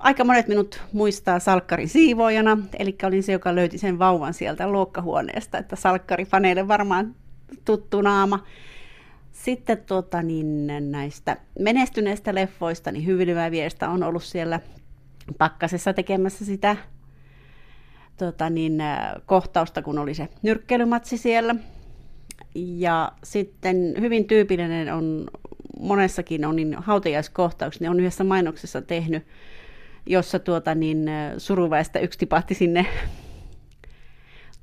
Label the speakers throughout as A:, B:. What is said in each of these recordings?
A: aika monet minut muistaa salkkarin siivoojana, eli olin se, joka löyti sen vauvan sieltä luokkahuoneesta, että salkkarifaneille varmaan tuttu naama. Sitten tuota, niin näistä menestyneistä leffoista, niin Hyvin viestä on ollut siellä pakkasessa tekemässä sitä tota, niin, kohtausta, kun oli se nyrkkeilymatsi siellä. Ja sitten hyvin tyypillinen on monessakin on niin hautajaiskohtauksia, ne on yhdessä mainoksessa tehnyt, jossa tuota, niin, suruväistä yksi tipahti sinne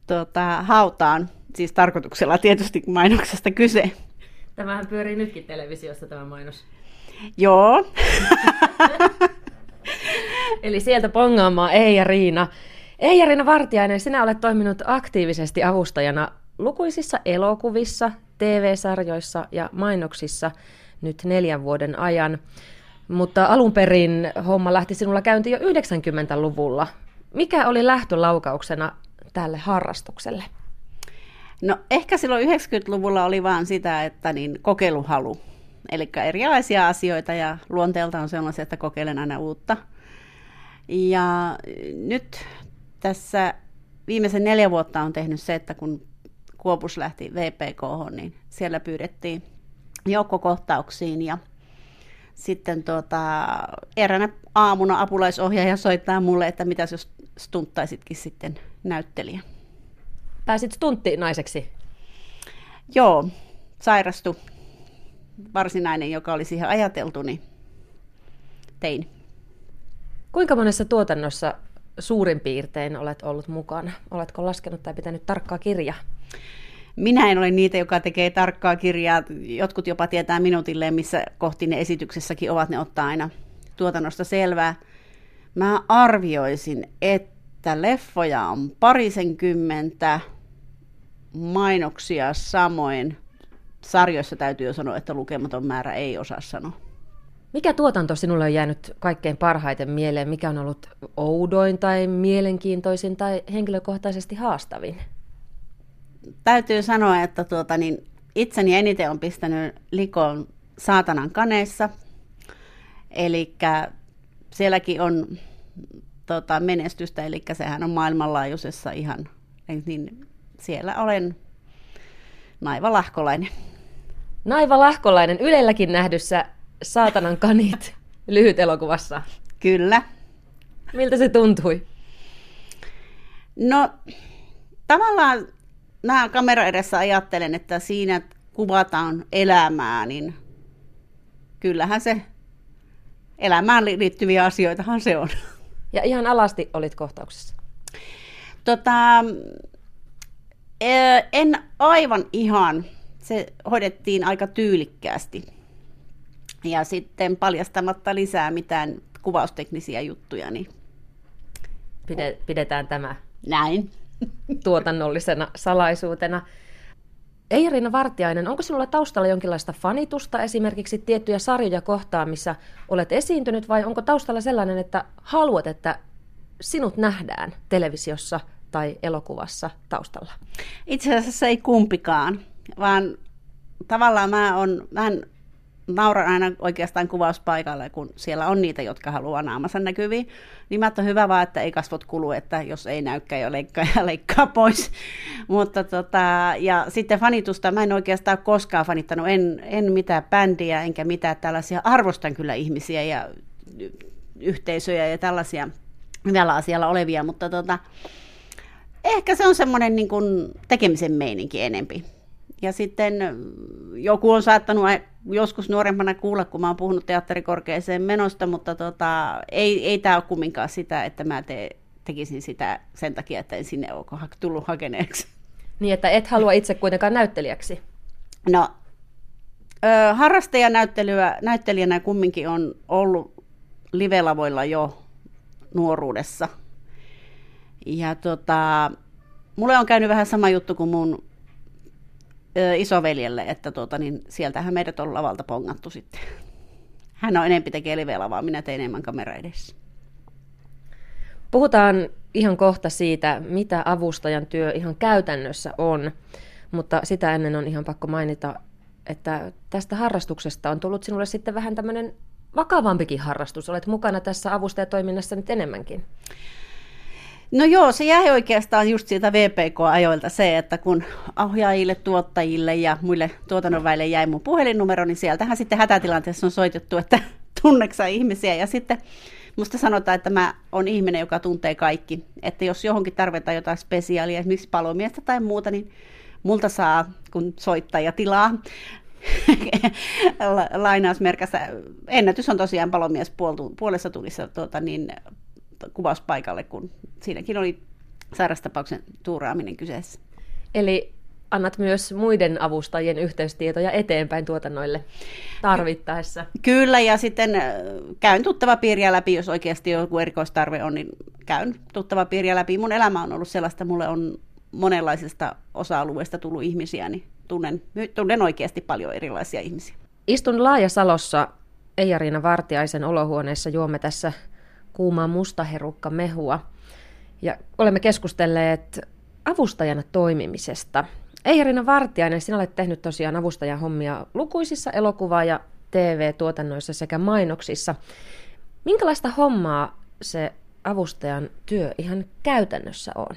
A: tuota, hautaan, siis tarkoituksella tietysti mainoksesta kyse.
B: Tämähän pyörii nytkin televisiossa tämä mainos.
A: Joo.
B: Eli sieltä pongaamaan Eija Riina. Eija Riina Vartiainen, sinä olet toiminut aktiivisesti avustajana lukuisissa elokuvissa, TV-sarjoissa ja mainoksissa nyt neljän vuoden ajan. Mutta alun perin homma lähti sinulla käyntiin jo 90-luvulla. Mikä oli lähtölaukauksena tälle harrastukselle?
A: No ehkä silloin 90-luvulla oli vaan sitä, että niin kokeiluhalu. Eli erilaisia asioita ja luonteelta on sellaisia, että kokeilen aina uutta. Ja nyt tässä viimeisen neljä vuotta on tehnyt se, että kun Kuopus lähti VPK, niin siellä pyydettiin joukkokohtauksiin ja sitten tuota, eräänä aamuna apulaisohjaaja soittaa mulle, että mitä jos stunttaisitkin sitten näyttelijä.
B: Pääsit stunttinaiseksi?
A: Joo, sairastu varsinainen, joka oli siihen ajateltu, niin tein.
B: Kuinka monessa tuotannossa suurin piirtein olet ollut mukana? Oletko laskenut tai pitänyt tarkkaa kirjaa?
A: Minä en ole niitä, joka tekee tarkkaa kirjaa. Jotkut jopa tietää minuutilleen, missä kohti ne esityksessäkin ovat, ne ottaa aina tuotannosta selvää. Mä arvioisin, että leffoja on parisenkymmentä, mainoksia samoin. Sarjoissa täytyy jo sanoa, että lukematon määrä ei osaa sanoa.
B: Mikä tuotanto sinulle on jäänyt kaikkein parhaiten mieleen? Mikä on ollut oudoin tai mielenkiintoisin tai henkilökohtaisesti haastavin?
A: Täytyy sanoa, että tuota, niin itseni eniten on pistänyt likoon saatanan kaneessa. Eli sielläkin on tota, menestystä, eli sehän on maailmanlaajuisessa ihan, niin siellä olen Naiva Lahkolainen.
B: Naiva Lahkolainen, Ylelläkin nähdyssä Saatanan kanit lyhyt elokuvassa.
A: Kyllä.
B: Miltä se tuntui?
A: No, tavallaan mä kamera edessä ajattelen, että siinä kuvataan elämää, niin kyllähän se elämään liittyviä asioitahan se on.
B: Ja ihan alasti olit kohtauksessa?
A: Tota, en aivan ihan. Se hoidettiin aika tyylikkäästi. Ja sitten paljastamatta lisää mitään kuvausteknisiä juttuja. Niin...
B: Pidetään tämä.
A: Näin
B: tuotannollisena salaisuutena. Eirina Vartiainen, onko sinulla taustalla jonkinlaista fanitusta, esimerkiksi tiettyjä sarjoja kohtaan, missä olet esiintynyt, vai onko taustalla sellainen, että haluat, että sinut nähdään televisiossa tai elokuvassa taustalla?
A: Itse asiassa ei kumpikaan, vaan tavallaan mä, on, en nauran aina oikeastaan kuvauspaikalle, kun siellä on niitä, jotka haluaa naamansa näkyviin. Mä, että on hyvä vaan, että ei kasvot kulu, että jos ei näykään jo leikkaa ja leikkaa pois. Mutta tota, ja sitten fanitusta, mä en oikeastaan koskaan fanittanut, en, en mitään bändiä enkä mitään tällaisia. Arvostan kyllä ihmisiä ja yhteisöjä ja tällaisia vielä asialla olevia, mutta tota, ehkä se on semmoinen niin tekemisen meininki enempi. Ja sitten joku on saattanut joskus nuorempana kuulla, kun mä oon puhunut teatterikorkeeseen menosta, mutta tota, ei, ei tämä ole kumminkaan sitä, että mä te, tekisin sitä sen takia, että en sinne ole tullut hakeneeksi.
B: Niin, että et halua itse kuitenkaan näyttelijäksi?
A: No, ö, harrastajanäyttelyä, näyttelijänä kumminkin on ollut livelavoilla jo nuoruudessa. Ja tota, mulle on käynyt vähän sama juttu kuin mun isoveljelle, että tuota, niin sieltähän meidät on lavalta pongattu sitten. Hän on enempi tekee live-lavaa, minä teen enemmän kamera edessä.
B: Puhutaan ihan kohta siitä, mitä avustajan työ ihan käytännössä on, mutta sitä ennen on ihan pakko mainita, että tästä harrastuksesta on tullut sinulle sitten vähän tämmöinen vakavampikin harrastus. Olet mukana tässä avustajatoiminnassa nyt enemmänkin.
A: No joo, se jäi oikeastaan just siitä VPK-ajoilta se, että kun ohjaajille, tuottajille ja muille tuotannonväille jäi mun puhelinnumero, niin sieltähän sitten hätätilanteessa on soitettu, että tunneksa ihmisiä. Ja sitten musta sanotaan, että mä oon ihminen, joka tuntee kaikki. Että jos johonkin tarvitaan jotain spesiaalia, esimerkiksi palomiestä tai muuta, niin multa saa, kun soittaja tilaa, lainausmerkässä. Ennätys on tosiaan palomies puolessa tunnissa tuota, niin, kuvauspaikalle, kun siinäkin oli sairastapauksen tuuraaminen kyseessä.
B: Eli annat myös muiden avustajien yhteystietoja eteenpäin tuotannoille tarvittaessa.
A: Kyllä, ja sitten äh, käyn tuttava piiriä läpi, jos oikeasti joku erikoistarve on, niin käyn tuttava piiriä läpi. Mun elämä on ollut sellaista, mulle on monenlaisista osa-alueista tullut ihmisiä, niin tunnen, tunnen oikeasti paljon erilaisia ihmisiä.
B: Istun Laajasalossa Eijariina Vartiaisen olohuoneessa, juomme tässä kuumaa mustaherukka mehua. Ja olemme keskustelleet avustajana toimimisesta. Eijariina Vartiainen, sinä olet tehnyt tosiaan avustajan hommia lukuisissa elokuva- ja TV-tuotannoissa sekä mainoksissa. Minkälaista hommaa se avustajan työ ihan käytännössä on?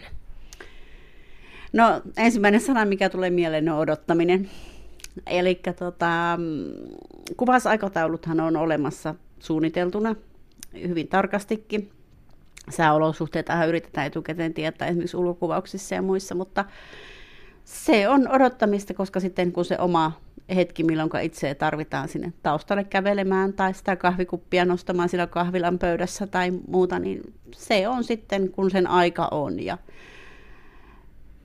A: No ensimmäinen sana, mikä tulee mieleen, on odottaminen. Eli tota, kuvausaikatauluthan on olemassa suunniteltuna hyvin tarkastikin. Sääolosuhteita yritetään etukäteen tietää esimerkiksi ulkokuvauksissa ja muissa, mutta se on odottamista, koska sitten kun se oma hetki, milloin itse tarvitaan sinne taustalle kävelemään tai sitä kahvikuppia nostamaan sillä kahvilan pöydässä tai muuta, niin se on sitten, kun sen aika on. Ja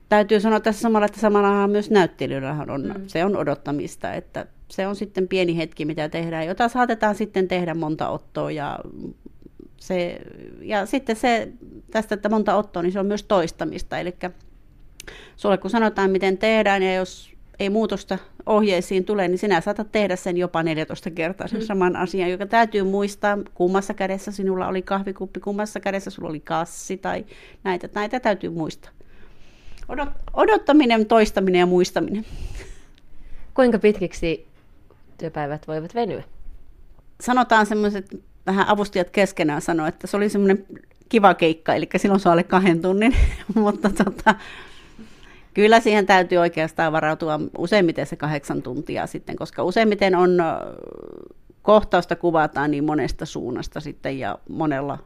A: täytyy sanoa tässä samalla, että samalla myös näyttelyllä on, mm. se on odottamista, että se on sitten pieni hetki, mitä tehdään, jota saatetaan sitten tehdä monta ottoa ja se, ja sitten se tästä, että monta ottoa, niin se on myös toistamista, eli sulle kun sanotaan, miten tehdään, ja jos ei muutosta ohjeisiin tule, niin sinä saatat tehdä sen jopa 14 kertaa sen mm. saman asian, joka täytyy muistaa, kummassa kädessä sinulla oli kahvikuppi, kummassa kädessä sulla oli kassi tai näitä, näitä täytyy muistaa. Odot, odottaminen, toistaminen ja muistaminen.
B: Kuinka pitkiksi työpäivät voivat venyä?
A: Sanotaan semmoiset, vähän avustajat keskenään sanoo, että se oli semmoinen kiva keikka, eli silloin se oli kahden tunnin, mutta tota, kyllä siihen täytyy oikeastaan varautua useimmiten se kahdeksan tuntia sitten, koska useimmiten on kohtausta kuvataan niin monesta suunnasta sitten ja monella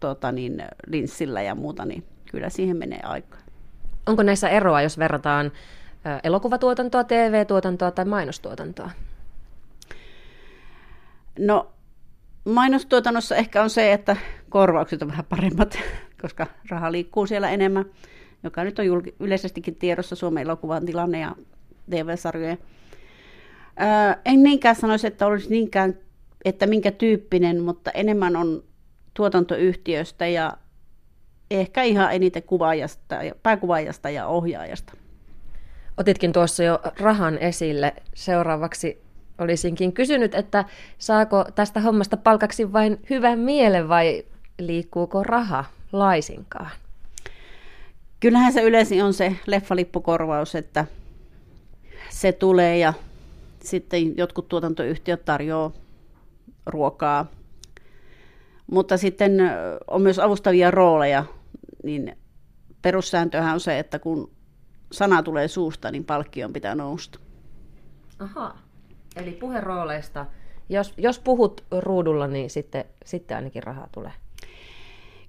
A: tota niin, linssillä ja muuta, niin kyllä siihen menee aikaa.
B: Onko näissä eroa, jos verrataan elokuvatuotantoa, TV-tuotantoa tai mainostuotantoa?
A: No mainostuotannossa ehkä on se, että korvaukset on vähän paremmat, koska raha liikkuu siellä enemmän, joka nyt on julki- yleisestikin tiedossa Suomen elokuvan tilanne ja TV-sarjojen. Öö, en niinkään sanoisi, että olisi niinkään, että minkä tyyppinen, mutta enemmän on tuotantoyhtiöstä ja ehkä ihan eniten kuvaajasta, pääkuvaajasta ja ohjaajasta.
B: Otitkin tuossa jo rahan esille. Seuraavaksi olisinkin kysynyt, että saako tästä hommasta palkaksi vain hyvän mielen vai liikkuuko raha laisinkaan?
A: Kyllähän se yleisin on se leffalippukorvaus, että se tulee ja sitten jotkut tuotantoyhtiöt tarjoaa ruokaa. Mutta sitten on myös avustavia rooleja, niin perussääntöhän on se, että kun sana tulee suusta, niin palkkion pitää nousta.
B: Aha. Eli puherooleista, jos, jos puhut ruudulla, niin sitten, sitten ainakin rahaa tulee.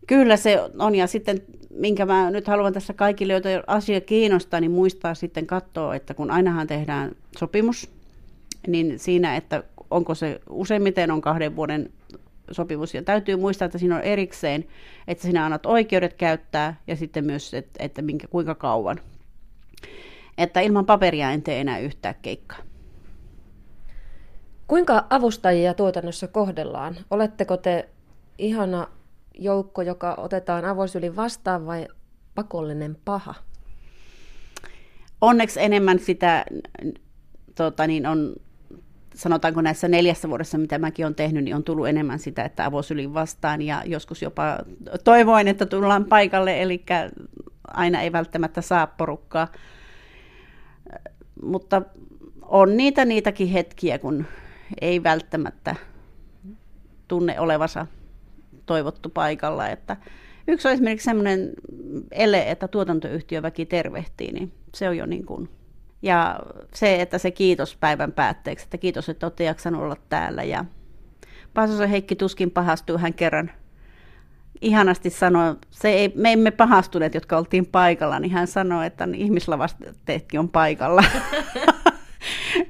A: Kyllä se on, ja sitten minkä mä nyt haluan tässä kaikille, joita asia kiinnostaa, niin muistaa sitten katsoa, että kun ainahan tehdään sopimus, niin siinä, että onko se useimmiten on kahden vuoden sopimus, ja täytyy muistaa, että siinä on erikseen, että sinä annat oikeudet käyttää, ja sitten myös, että, että minkä, kuinka kauan. Että ilman paperia en tee enää yhtään keikkaa.
B: Kuinka avustajia tuotannossa kohdellaan? Oletteko te ihana joukko, joka otetaan avosylin vastaan vai pakollinen paha?
A: Onneksi enemmän sitä tota, niin on, sanotaanko näissä neljässä vuodessa, mitä mäkin olen tehnyt, niin on tullut enemmän sitä, että avosylin vastaan ja joskus jopa toivoin, että tullaan paikalle, eli aina ei välttämättä saa porukkaa. Mutta on niitä niitäkin hetkiä, kun ei välttämättä tunne olevansa toivottu paikalla. Että yksi on esimerkiksi sellainen ele, että tuotantoyhtiöväki tervehtii, niin se on jo niin kuin ja se, että se kiitos päivän päätteeksi, että kiitos, että olette jaksanut olla täällä. Ja Pasosen Heikki tuskin pahastui hän kerran ihanasti sanoi, se ei, me emme pahastuneet, jotka oltiin paikalla, niin hän sanoi, että ihmislavasteetkin on paikalla.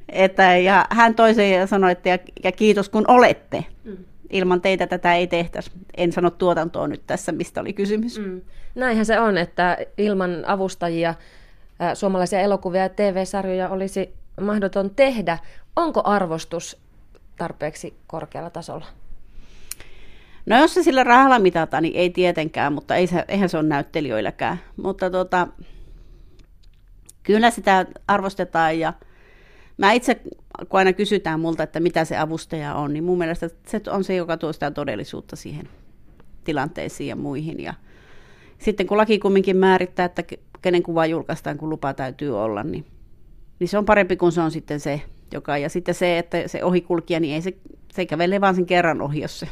A: että, ja hän toisen ja sanoi, että ja, ja kiitos kun olette. Mm. Ilman teitä tätä ei tehtäisi. En sano tuotantoa nyt tässä, mistä oli kysymys. Mm.
B: Näinhän se on, että ilman avustajia suomalaisia elokuvia ja TV-sarjoja olisi mahdoton tehdä. Onko arvostus tarpeeksi korkealla tasolla?
A: No jos se sillä rahalla mitataan, niin ei tietenkään, mutta ei se, eihän se ole näyttelijöilläkään. Mutta tota, kyllä sitä arvostetaan ja mä itse, kun aina kysytään multa, että mitä se avustaja on, niin mun mielestä se on se, joka tuo sitä todellisuutta siihen tilanteisiin ja muihin. Ja sitten kun laki kumminkin määrittää, että kenen kuva julkaistaan, kun lupa täytyy olla, niin, niin se on parempi kuin se on sitten se, joka, ja sitten se, että se ohikulkija, niin ei se, se kävelee vaan sen kerran ohi, jos se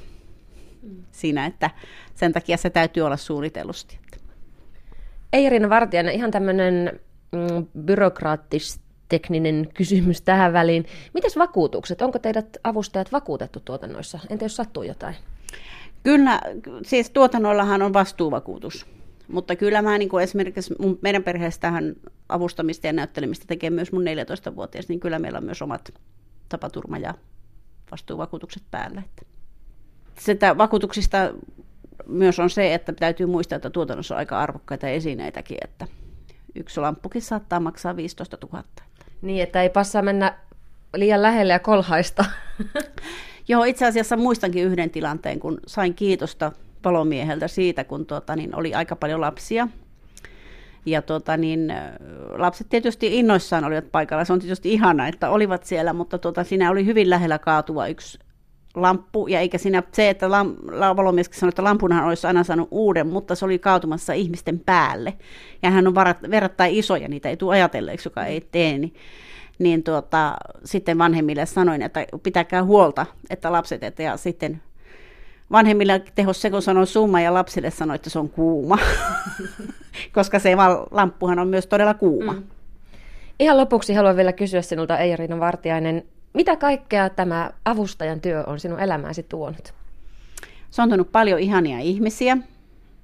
A: mm. siinä, että sen takia se täytyy olla suunnitellusti.
B: Eirina Vartijainen, ihan tämmöinen mm, byrokraattis-tekninen kysymys tähän väliin. Mites vakuutukset? Onko teidät avustajat vakuutettu tuotannoissa? Entä jos sattuu jotain?
A: Kyllä, siis tuotannoillahan on vastuuvakuutus. Mutta kyllä mä niin kuin esimerkiksi mun, meidän perheestähän avustamista ja näyttelemistä tekee myös mun 14-vuotias, niin kyllä meillä on myös omat tapaturma- ja vastuuvakuutukset päällä. Sitä vakuutuksista myös on se, että täytyy muistaa, että tuotannossa on aika arvokkaita esineitäkin, että yksi lamppukin saattaa maksaa 15 000.
B: Niin, että ei passaa mennä liian lähelle ja kolhaista.
A: Joo, itse asiassa muistankin yhden tilanteen, kun sain kiitosta palomieheltä siitä, kun tuota, niin oli aika paljon lapsia. Ja tuota, niin, lapset tietysti innoissaan olivat paikalla. Se on tietysti ihana, että olivat siellä, mutta tuota, siinä oli hyvin lähellä kaatua yksi lamppu, ja eikä siinä se, että lam, valomieskin sanoi, että lampunhan olisi aina saanut uuden, mutta se oli kaatumassa ihmisten päälle. Ja hän on varat, verrattain iso, ja niitä ei tule ajatelleeksi, joka ei tee, niin, niin tuota, sitten vanhemmille sanoin, että pitäkää huolta, että lapset, että ja sitten vanhemmilla tehos se, kun sanoi summa ja lapsille sanoi, että se on kuuma, koska se lamppuhan on myös todella kuuma. Mm.
B: Ihan lopuksi haluan vielä kysyä sinulta, Eija Vartiainen, mitä kaikkea tämä avustajan työ on sinun elämääsi tuonut?
A: Se on tuonut paljon ihania ihmisiä,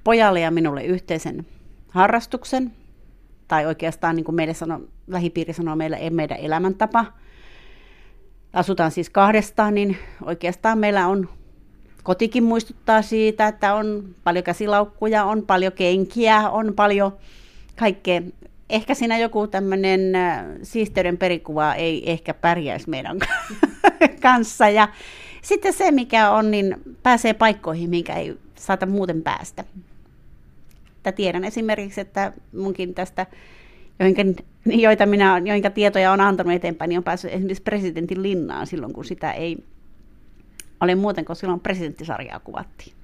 A: pojalle ja minulle yhteisen harrastuksen, tai oikeastaan niin kuin meille sano, lähipiiri sanoo meille ei meidän elämäntapa. Asutaan siis kahdestaan, niin oikeastaan meillä on kotikin muistuttaa siitä, että on paljon käsilaukkuja, on paljon kenkiä, on paljon kaikkea. Ehkä siinä joku tämmöinen äh, siisteyden perikuva ei ehkä pärjäisi meidän kanssa. Ja sitten se, mikä on, niin pääsee paikkoihin, minkä ei saata muuten päästä. Että tiedän esimerkiksi, että munkin tästä, joinka, joita minä, joinka tietoja on antanut eteenpäin, niin on päässyt esimerkiksi presidentin linnaan silloin, kun sitä ei oli muuten, kun silloin presidenttisarjaa kuvattiin.